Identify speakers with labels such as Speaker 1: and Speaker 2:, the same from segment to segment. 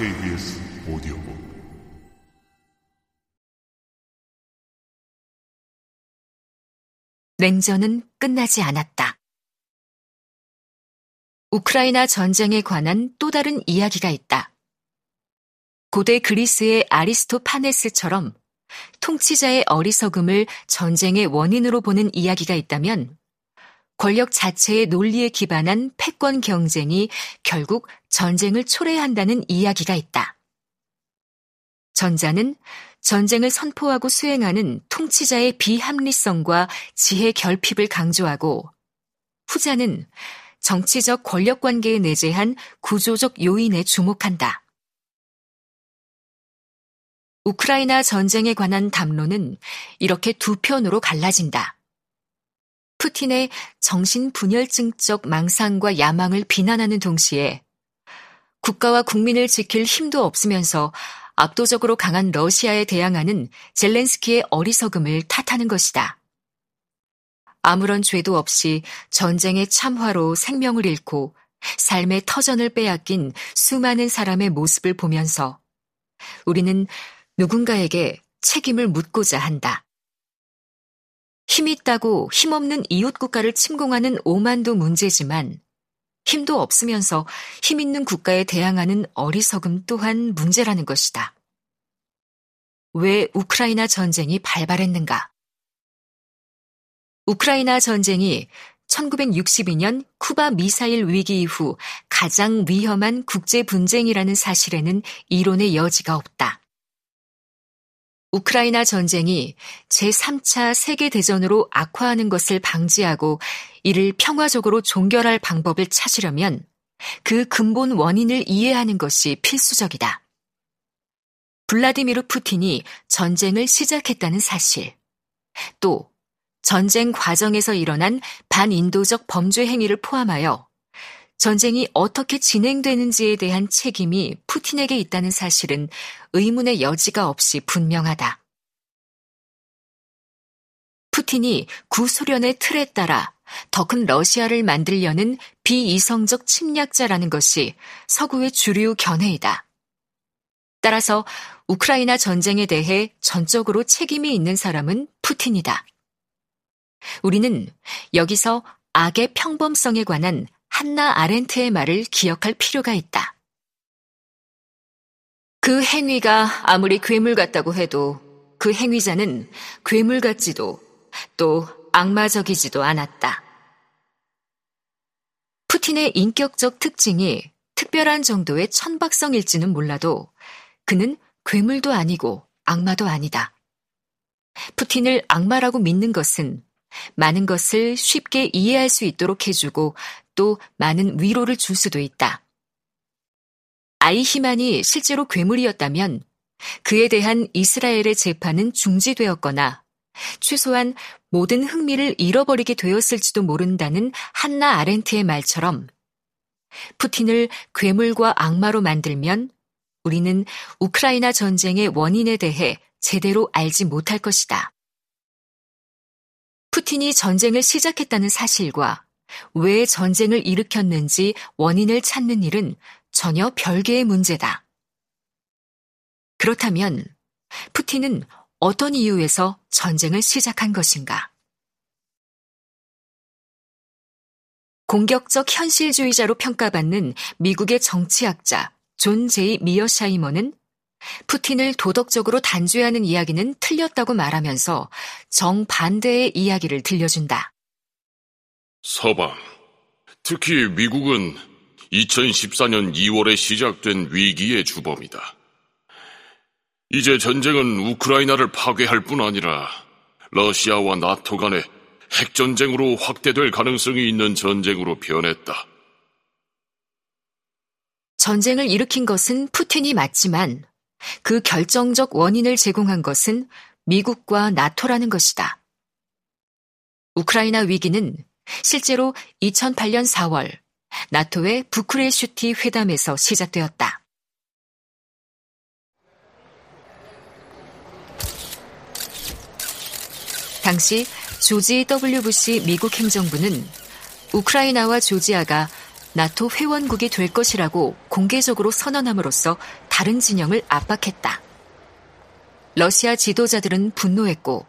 Speaker 1: KBS 오디오북
Speaker 2: 냉전은 끝나지 않았다. 우크라이나 전쟁에 관한 또 다른 이야기가 있다. 고대 그리스의 아리스토파네스처럼 통치자의 어리석음을 전쟁의 원인으로 보는 이야기가 있다면 권력 자체의 논리에 기반한 패권 경쟁이 결국 전쟁을 초래한다는 이야기가 있다. 전자는 전쟁을 선포하고 수행하는 통치자의 비합리성과 지혜 결핍을 강조하고 후자는 정치적 권력 관계에 내재한 구조적 요인에 주목한다. 우크라이나 전쟁에 관한 담론은 이렇게 두 편으로 갈라진다. 푸틴의 정신분열증적 망상과 야망을 비난하는 동시에 국가와 국민을 지킬 힘도 없으면서 압도적으로 강한 러시아에 대항하는 젤렌스키의 어리석음을 탓하는 것이다. 아무런 죄도 없이 전쟁의 참화로 생명을 잃고 삶의 터전을 빼앗긴 수많은 사람의 모습을 보면서 우리는 누군가에게 책임을 묻고자 한다. 힘있다고 힘없는 이웃 국가를 침공하는 오만도 문제지만 힘도 없으면서 힘있는 국가에 대항하는 어리석음 또한 문제라는 것이다. 왜 우크라이나 전쟁이 발발했는가? 우크라이나 전쟁이 1962년 쿠바 미사일 위기 이후 가장 위험한 국제 분쟁이라는 사실에는 이론의 여지가 없다. 우크라이나 전쟁이 제3차 세계대전으로 악화하는 것을 방지하고 이를 평화적으로 종결할 방법을 찾으려면 그 근본 원인을 이해하는 것이 필수적이다. 블라디미르 푸틴이 전쟁을 시작했다는 사실, 또 전쟁 과정에서 일어난 반인도적 범죄 행위를 포함하여 전쟁이 어떻게 진행되는지에 대한 책임이 푸틴에게 있다는 사실은 의문의 여지가 없이 분명하다. 푸틴이 구소련의 틀에 따라 더 큰 러시아를 만들려는 비이성적 침략자라는 것이 서구의 주류 견해이다. 따라서 우크라이나 전쟁에 대해 전적으로 책임이 있는 사람은 푸틴이다. 우리는 여기서 악의 평범성에 관한 한나 아렌트의 말을 기억할 필요가 있다. 그 행위가 아무리 괴물 같다고 해도 그 행위자는 괴물 같지도 또 악마적이지도 않았다. 푸틴의 인격적 특징이 특별한 정도의 천박성일지는 몰라도 그는 괴물도 아니고 악마도 아니다. 푸틴을 악마라고 믿는 것은 많은 것을 쉽게 이해할 수 있도록 해주고 또 많은 위로를 줄 수도 있다. 아이히만이 실제로 괴물이었다면 그에 대한 이스라엘의 재판은 중지되었거나 최소한 모든 흥미를 잃어버리게 되었을지도 모른다는 한나 아렌트의 말처럼 푸틴을 괴물과 악마로 만들면 우리는 우크라이나 전쟁의 원인에 대해 제대로 알지 못할 것이다. 푸틴이 전쟁을 시작했다는 사실과 왜 전쟁을 일으켰는지 원인을 찾는 일은 전혀 별개의 문제다. 그렇다면 푸틴은 어떤 이유에서 전쟁을 시작한 것인가? 공격적 현실주의자로 평가받는 미국의 정치학자 존 제이 미어샤이머는 푸틴을 도덕적으로 단죄하는 이야기는 틀렸다고 말하면서 정반대의 이야기를 들려준다.
Speaker 3: 서방, 특히 미국은 2014년 2월에 시작된 위기의 주범이다. 이제 전쟁은 우크라이나를 파괴할 뿐 아니라 러시아와 나토 간의 핵전쟁으로 확대될 가능성이 있는 전쟁으로 변했다.
Speaker 2: 전쟁을 일으킨 것은 푸틴이 맞지만 그 결정적 원인을 제공한 것은 미국과 나토라는 것이다. 우크라이나 위기는 실제로 2008년 4월 나토의 부크레슈티 회담에서 시작되었다. 당시 조지 W. 부시 미국 행정부는 우크라이나와 조지아가 나토 회원국이 될 것이라고 공개적으로 선언함으로써 다른 진영을 압박했다. 러시아 지도자들은 분노했고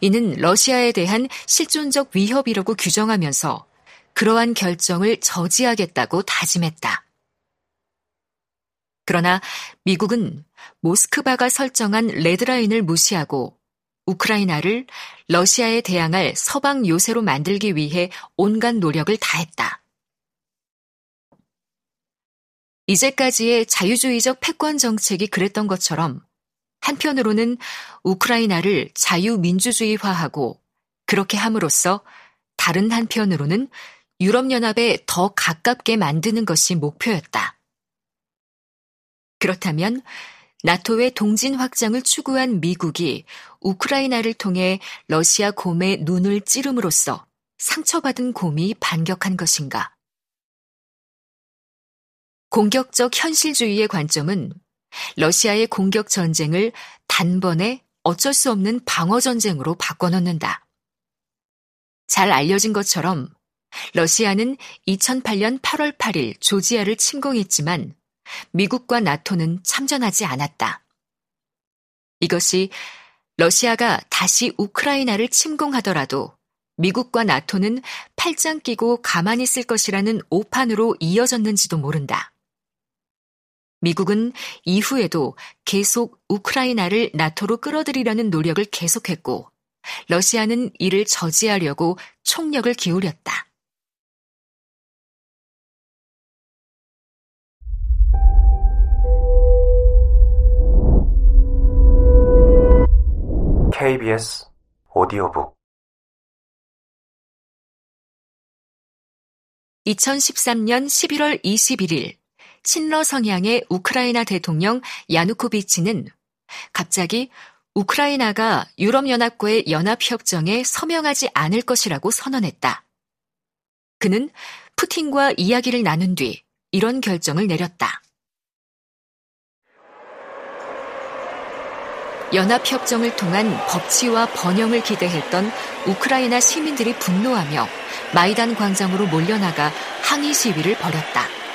Speaker 2: 이는 러시아에 대한 실존적 위협이라고 규정하면서 그러한 결정을 저지하겠다고 다짐했다. 그러나 미국은 모스크바가 설정한 레드라인을 무시하고 우크라이나를 러시아에 대항할 서방 요새로 만들기 위해 온갖 노력을 다했다. 이제까지의 자유주의적 패권 정책이 그랬던 것처럼 한편으로는 우크라이나를 자유민주주의화하고 그렇게 함으로써 다른 한편으로는 유럽연합에 더 가깝게 만드는 것이 목표였다. 그렇다면 나토의 동진 확장을 추구한 미국이 우크라이나를 통해 러시아 곰의 눈을 찌름으로써 상처받은 곰이 반격한 것인가? 공격적 현실주의의 관점은 러시아의 공격 전쟁을 단번에 어쩔 수 없는 방어 전쟁으로 바꿔놓는다. 잘 알려진 것처럼 러시아는 2008년 8월 8일 조지아를 침공했지만 미국과 나토는 참전하지 않았다. 이것이 러시아가 다시 우크라이나를 침공하더라도 미국과 나토는 팔짱 끼고 가만히 있을 것이라는 오판으로 이어졌는지도 모른다. 미국은 이후에도 계속 우크라이나를 나토로 끌어들이려는 노력을 계속했고, 러시아는 이를 저지하려고 총력을 기울였다.
Speaker 1: KBS 오디오북
Speaker 2: 2013년 11월 21일 친러 성향의 우크라이나 대통령 야누코비치는 갑자기 우크라이나가 유럽연합과의 연합협정에 서명하지 않을 것이라고 선언했다. 그는 푸틴과 이야기를 나눈 뒤 이런 결정을 내렸다. 연합협정을 통한 법치와 번영을 기대했던 우크라이나 시민들이 분노하며 마이단 광장으로 몰려나가 항의 시위를 벌였다.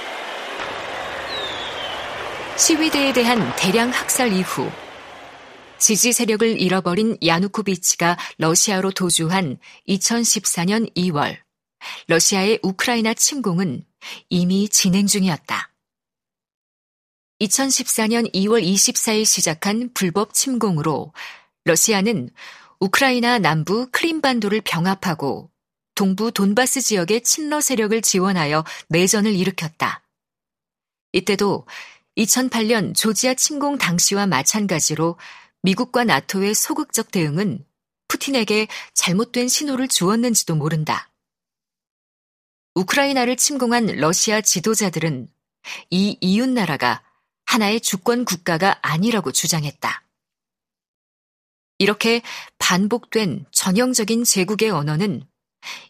Speaker 2: 시위대에 대한 대량 학살 이후 지지 세력을 잃어버린 야누코비치가 러시아로 도주한 2014년 2월 러시아의 우크라이나 침공은 이미 진행 중이었다. 2014년 2월 24일 시작한 불법 침공으로 러시아는 우크라이나 남부 크림반도를 병합하고 동부 돈바스 지역의 친러 세력을 지원하여 내전을 일으켰다. 이때도 2008년 조지아 침공 당시와 마찬가지로 미국과 나토의 소극적 대응은 푸틴에게 잘못된 신호를 주었는지도 모른다. 우크라이나를 침공한 러시아 지도자들은 이 이웃나라가 하나의 주권 국가가 아니라고 주장했다. 이렇게 반복된 전형적인 제국의 언어는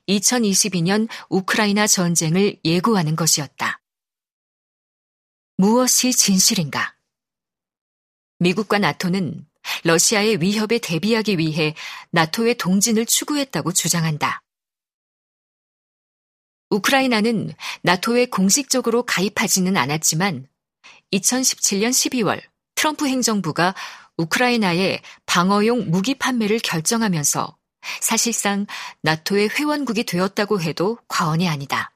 Speaker 2: 2022년 우크라이나 전쟁을 예고하는 것이었다. 무엇이 진실인가? 미국과 나토는 러시아의 위협에 대비하기 위해 나토의 동진을 추구했다고 주장한다. 우크라이나는 나토에 공식적으로 가입하지는 않았지만 2017년 12월 트럼프 행정부가 우크라이나의 방어용 무기 판매를 결정하면서 사실상 나토의 회원국이 되었다고 해도 과언이 아니다.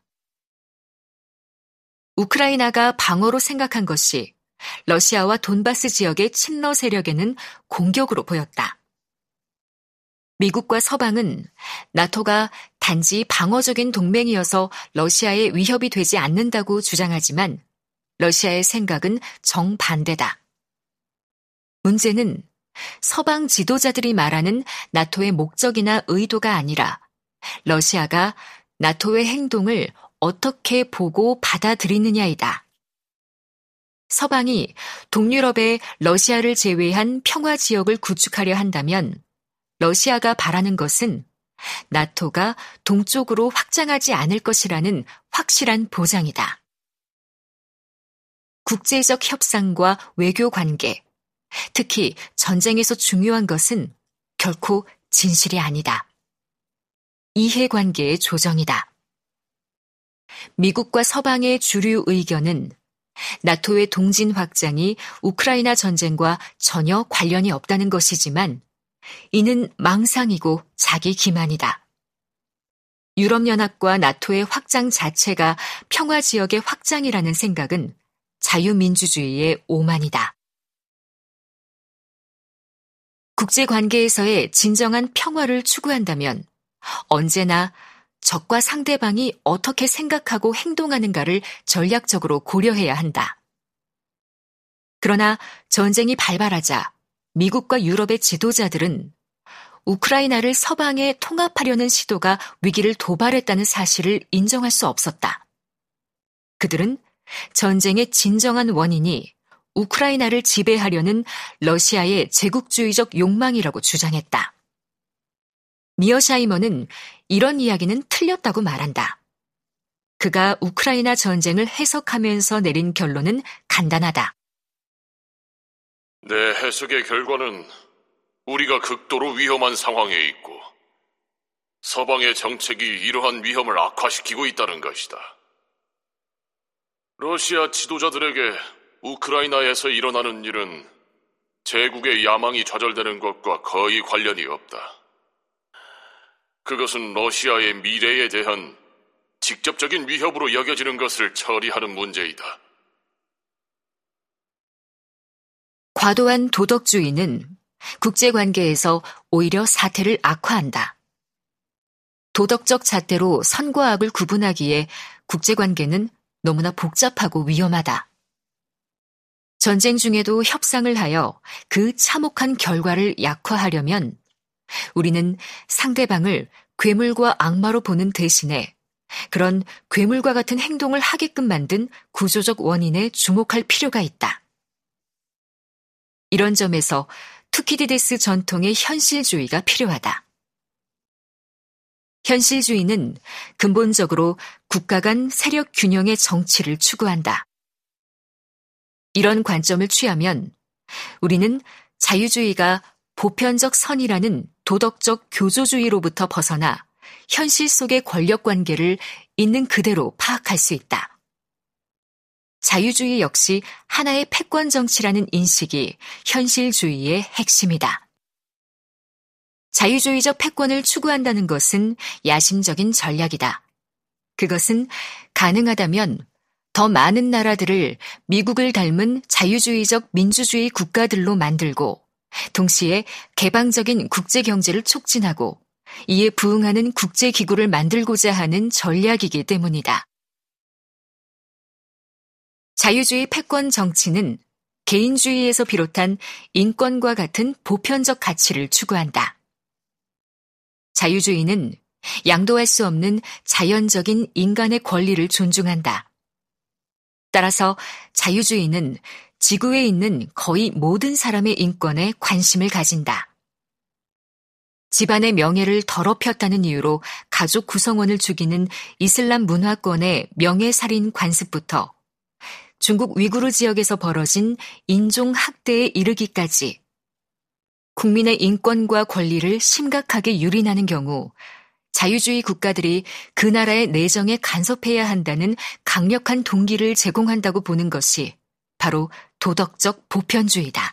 Speaker 2: 우크라이나가 방어로 생각한 것이 러시아와 돈바스 지역의 친러 세력에는 공격으로 보였다. 미국과 서방은 나토가 단지 방어적인 동맹이어서 러시아에 위협이 되지 않는다고 주장하지만 러시아의 생각은 정반대다. 문제는 서방 지도자들이 말하는 나토의 목적이나 의도가 아니라 러시아가 나토의 행동을 어떻게 보고 받아들이느냐이다. 서방이 동유럽의 러시아를 제외한 평화 지역을 구축하려 한다면 러시아가 바라는 것은 나토가 동쪽으로 확장하지 않을 것이라는 확실한 보장이다. 국제적 협상과 외교 관계, 특히 전쟁에서 중요한 것은 결코 진실이 아니다. 이해관계의 조정이다. 미국과 서방의 주류 의견은 나토의 동진 확장이 우크라이나 전쟁과 전혀 관련이 없다는 것이지만 이는 망상이고 자기 기만이다. 유럽연합과 나토의 확장 자체가 평화 지역의 확장이라는 생각은 자유민주주의의 오만이다. 국제관계에서의 진정한 평화를 추구한다면 언제나 적과 상대방이 어떻게 생각하고 행동하는가를 전략적으로 고려해야 한다. 그러나 전쟁이 발발하자 미국과 유럽의 지도자들은 우크라이나를 서방에 통합하려는 시도가 위기를 도발했다는 사실을 인정할 수 없었다. 그들은 전쟁의 진정한 원인이 우크라이나를 지배하려는 러시아의 제국주의적 욕망이라고 주장했다. 미어샤이머는 이런 이야기는 틀렸다고 말한다. 그가 우크라이나 전쟁을 해석하면서 내린 결론은 간단하다.
Speaker 3: 내 해석의 결과는 우리가 극도로 위험한 상황에 있고 서방의 정책이 이러한 위험을 악화시키고 있다는 것이다. 러시아 지도자들에게 우크라이나에서 일어나는 일은 제국의 야망이 좌절되는 것과 거의 관련이 없다. 그것은 러시아의 미래에 대한 직접적인 위협으로 여겨지는 것을 처리하는 문제이다.
Speaker 2: 과도한 도덕주의는 국제관계에서 오히려 사태를 악화한다. 도덕적 잣대로 선과 악을 구분하기에 국제관계는 너무나 복잡하고 위험하다. 전쟁 중에도 협상을 하여 그 참혹한 결과를 약화하려면 우리는 상대방을 괴물과 악마로 보는 대신에 그런 괴물과 같은 행동을 하게끔 만든 구조적 원인에 주목할 필요가 있다. 이런 점에서 투키디데스 전통의 현실주의가 필요하다. 현실주의는 근본적으로 국가 간 세력 균형의 정치를 추구한다. 이런 관점을 취하면 우리는 자유주의가 보편적 선이라는 도덕적 교조주의로부터 벗어나 현실 속의 권력 관계를 있는 그대로 파악할 수 있다. 자유주의 역시 하나의 패권 정치라는 인식이 현실주의의 핵심이다. 자유주의적 패권을 추구한다는 것은 야심적인 전략이다. 그것은 가능하다면 더 많은 나라들을 미국을 닮은 자유주의적 민주주의 국가들로 만들고 동시에 개방적인 국제 경제를 촉진하고 이에 부응하는 국제 기구를 만들고자 하는 전략이기 때문이다. 자유주의 패권 정치는 개인주의에서 비롯한 인권과 같은 보편적 가치를 추구한다. 자유주의는 양도할 수 없는 자연적인 인간의 권리를 존중한다. 따라서 자유주의는 지구에 있는 거의 모든 사람의 인권에 관심을 가진다. 집안의 명예를 더럽혔다는 이유로 가족 구성원을 죽이는 이슬람 문화권의 명예살인 관습부터 중국 위구르 지역에서 벌어진 인종 학대에 이르기까지 국민의 인권과 권리를 심각하게 유린하는 경우 자유주의 국가들이 그 나라의 내정에 간섭해야 한다는 강력한 동기를 제공한다고 보는 것이 바로 도덕적 보편주의다.